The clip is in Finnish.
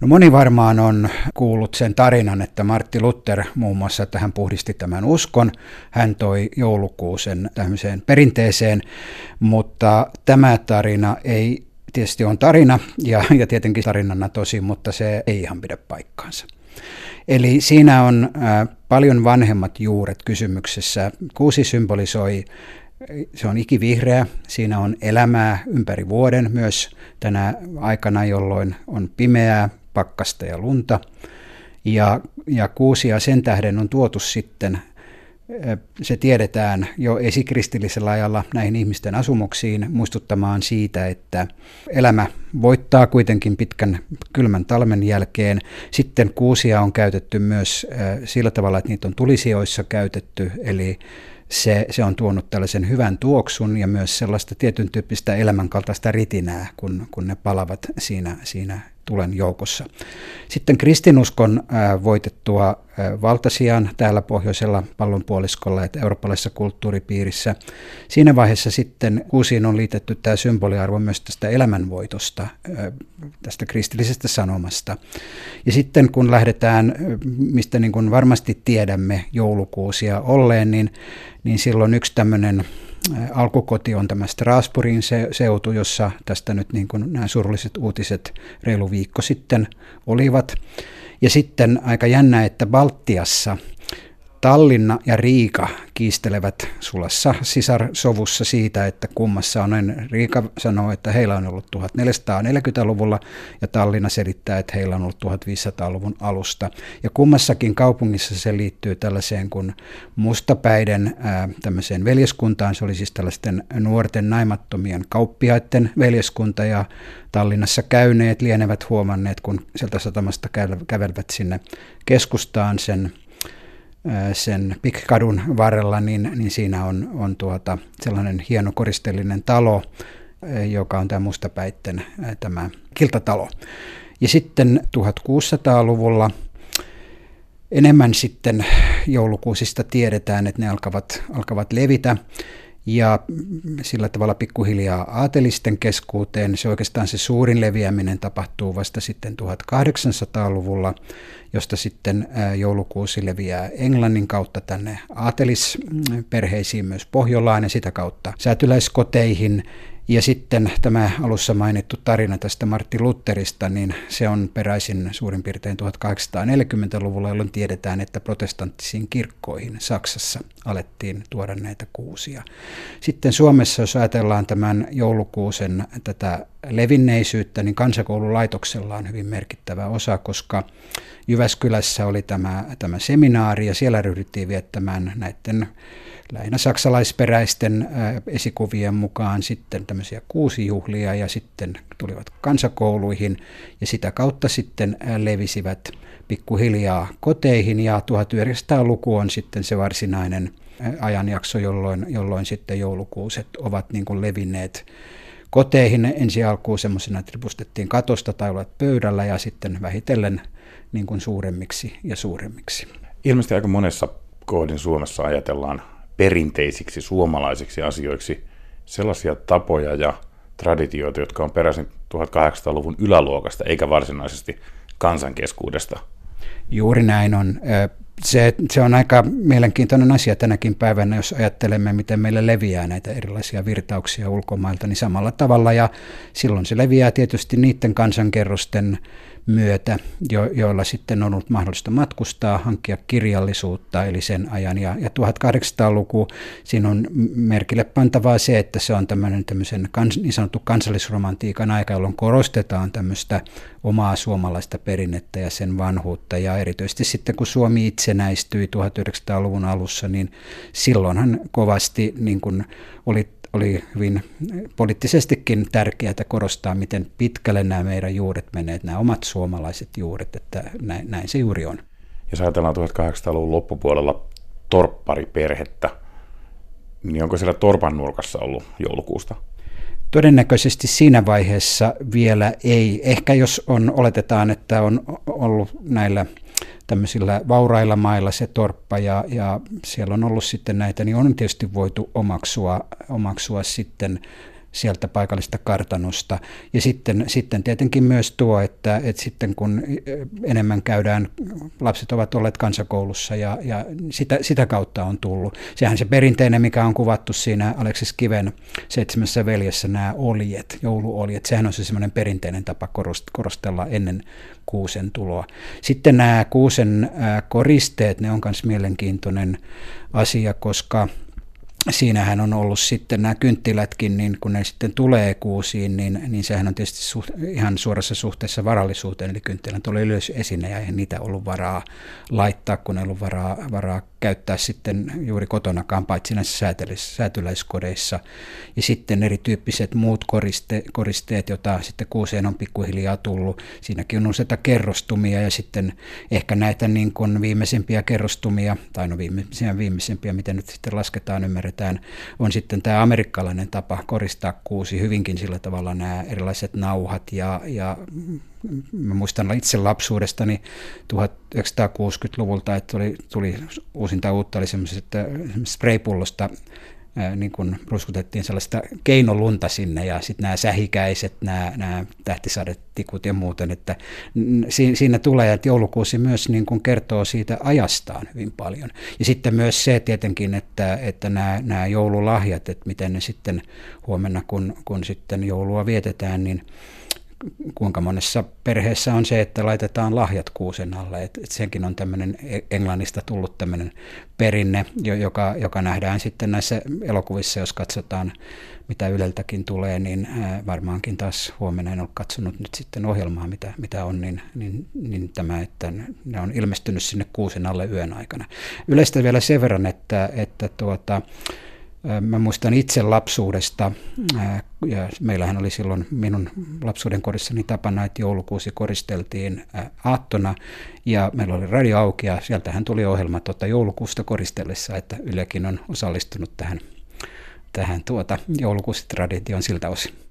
No moni varmaan on kuullut sen tarinan, että Martti Luther muun muassa, että hän puhdisti tämän uskon. Hän toi joulukuusen tämmöiseen perinteeseen, mutta tämä tarina ei tietysti on tarina ja, ja tietenkin tarinana tosi, mutta se ei ihan pidä paikkaansa. Eli siinä on äh, paljon vanhemmat juuret kysymyksessä. Kuusi symbolisoi se on ikivihreä, siinä on elämää ympäri vuoden myös tänä aikana, jolloin on pimeää, pakkasta ja lunta. Ja, ja kuusia sen tähden on tuotu sitten, se tiedetään jo esikristillisellä ajalla näihin ihmisten asumuksiin muistuttamaan siitä, että elämä voittaa kuitenkin pitkän kylmän talven jälkeen. Sitten kuusia on käytetty myös sillä tavalla, että niitä on tulisijoissa käytetty, eli se, se on tuonut tällaisen hyvän tuoksun ja myös sellaista tietyn tyyppistä elämänkaltaista ritinää, kun, kun ne palavat siinä, siinä tulen joukossa. Sitten kristinuskon voitettua valtasiaan täällä pohjoisella pallonpuoliskolla, että eurooppalaisessa kulttuuripiirissä. Siinä vaiheessa sitten kuusiin on liitetty tämä symboliarvo myös tästä elämänvoitosta, tästä kristillisestä sanomasta. Ja sitten kun lähdetään, mistä niin kuin varmasti tiedämme joulukuusia olleen, niin, niin silloin yksi tämmöinen alkukoti on tämä Strasbourgin seutu, jossa tästä nyt niin kuin nämä surulliset uutiset reilu viikko sitten olivat. Ja sitten aika jännä, että Baltiassa Tallinna ja Riika kiistelevät sulassa sisarsovussa siitä, että kummassa on. Riika sanoo, että heillä on ollut 1440-luvulla ja Tallinna selittää, että heillä on ollut 1500-luvun alusta. Ja kummassakin kaupungissa se liittyy tällaiseen kuin mustapäiden tämmöiseen veljeskuntaan. Se oli siis tällaisten nuorten naimattomien kauppiaiden veljeskunta ja Tallinnassa käyneet lienevät huomanneet, kun sieltä satamasta kävelevät sinne keskustaan sen sen Pikkadun varrella, niin, niin siinä on, on tuota, sellainen hieno koristellinen talo, joka on tämä mustapäitten tämä kiltatalo. Ja sitten 1600-luvulla enemmän sitten joulukuusista tiedetään, että ne alkavat, alkavat levitä ja sillä tavalla pikkuhiljaa aatelisten keskuuteen. Se oikeastaan se suurin leviäminen tapahtuu vasta sitten 1800-luvulla, josta sitten joulukuusi leviää Englannin kautta tänne aatelisperheisiin myös Pohjolaan ja sitä kautta säätyläiskoteihin ja sitten tämä alussa mainittu tarina tästä Martti Lutterista, niin se on peräisin suurin piirtein 1840-luvulla, jolloin tiedetään, että protestanttisiin kirkkoihin Saksassa alettiin tuoda näitä kuusia. Sitten Suomessa, jos ajatellaan tämän joulukuusen tätä levinneisyyttä, niin kansakoululaitoksella on hyvin merkittävä osa, koska Jyväskylässä oli tämä, tämä seminaari ja siellä ryhdyttiin viettämään näiden lähinnä saksalaisperäisten esikuvien mukaan sitten tämmöisiä kuusijuhlia ja sitten tulivat kansakouluihin ja sitä kautta sitten levisivät pikkuhiljaa koteihin ja 1900-luku on sitten se varsinainen ajanjakso, jolloin, jolloin sitten joulukuuset ovat niin kuin levinneet koteihin ensi alkuun semmoisena, että ripustettiin katosta tai olet pöydällä ja sitten vähitellen niin kuin suuremmiksi ja suuremmiksi. Ilmeisesti aika monessa kohdin Suomessa ajatellaan perinteisiksi suomalaisiksi asioiksi sellaisia tapoja ja traditioita, jotka on peräisin 1800-luvun yläluokasta, eikä varsinaisesti kansankeskuudesta. Juuri näin on. Se, se on aika mielenkiintoinen asia tänäkin päivänä, jos ajattelemme, miten meillä leviää näitä erilaisia virtauksia ulkomailta, niin samalla tavalla. Ja silloin se leviää tietysti niiden kansankerrosten myötä, jo, joilla sitten on ollut mahdollista matkustaa, hankkia kirjallisuutta, eli sen ajan. Ja, ja 1800-luku, siinä on merkille pantavaa se, että se on tämmöinen tämmöisen kans, niin sanottu kansallisromantiikan aika, jolloin korostetaan tämmöistä omaa suomalaista perinnettä ja sen vanhuutta. Ja erityisesti sitten, kun Suomi itsenäistyi 1900-luvun alussa, niin silloinhan kovasti niin kuin oli oli hyvin poliittisestikin tärkeää korostaa, miten pitkälle nämä meidän juuret menevät, nämä omat suomalaiset juuret, että näin, näin se juuri on. Jos ajatellaan 1800-luvun loppupuolella torppariperhettä, niin onko siellä torpan nurkassa ollut joulukuusta? Todennäköisesti siinä vaiheessa vielä ei. Ehkä jos on, oletetaan, että on ollut näillä tämmöisillä vaurailla mailla se torppa ja, ja siellä on ollut sitten näitä, niin on tietysti voitu omaksua, omaksua sitten sieltä paikallista kartanosta. Ja sitten, sitten tietenkin myös tuo, että, että sitten kun enemmän käydään, lapset ovat olleet kansakoulussa ja, ja sitä, sitä kautta on tullut. Sehän se perinteinen, mikä on kuvattu siinä Aleksis Kiven seitsemässä veljessä, nämä oljet, jouluoljet, sehän on se semmoinen perinteinen tapa korostella ennen kuusen tuloa. Sitten nämä kuusen koristeet, ne on myös mielenkiintoinen asia, koska siinähän on ollut sitten nämä kynttilätkin, niin kun ne sitten tulee kuusiin, niin, niin sehän on tietysti suht, ihan suorassa suhteessa varallisuuteen, eli kynttilän tulee ylös esine ja eihän niitä ollut varaa laittaa, kun ei ollut varaa, varaa käyttää sitten juuri kotonakaan, paitsi näissä säätyläiskodeissa. Ja sitten erityyppiset muut koriste, koristeet, joita sitten kuuseen on pikkuhiljaa tullut. Siinäkin on useita kerrostumia ja sitten ehkä näitä niin kuin viimeisimpiä kerrostumia, tai no viimeisiä viimeisimpiä, miten nyt sitten lasketaan, ymmärretään, on sitten tämä amerikkalainen tapa koristaa kuusi hyvinkin sillä tavalla nämä erilaiset nauhat ja, ja mä muistan itse lapsuudestani 1960-luvulta, että tuli, tuli uusinta uutta, oli semmoisesta spraypullosta niin kuin ruskutettiin sellaista keinolunta sinne ja sitten nämä sähikäiset, nämä, nämä tähtisadetikut ja muuten, että siinä tulee, että joulukuusi myös niin kuin kertoo siitä ajastaan hyvin paljon. Ja sitten myös se tietenkin, että, että nämä, nämä joululahjat, että miten ne sitten huomenna, kun, kun sitten joulua vietetään, niin kuinka monessa perheessä on se, että laitetaan lahjat kuusen alle. Et, et senkin on tämmöinen e-, Englannista tullut tämmöinen perinne, joka, joka nähdään sitten näissä elokuvissa, jos katsotaan mitä Yleltäkin tulee, niin varmaankin taas huomenna en ole katsonut nyt sitten ohjelmaa, mitä, mitä on, niin, niin, niin tämä, että ne on ilmestynyt sinne kuusen alle yön aikana. Yleistä vielä sen verran, että, että tuota, Mä muistan itse lapsuudesta, ja meillähän oli silloin minun lapsuuden kodissani tapana, että joulukuusi koristeltiin aattona, ja meillä oli radio auki, ja sieltähän tuli ohjelma tuota joulukuusta koristellessa, että Ylekin on osallistunut tähän, tähän tuota joulukuusitraditioon siltä osin.